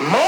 More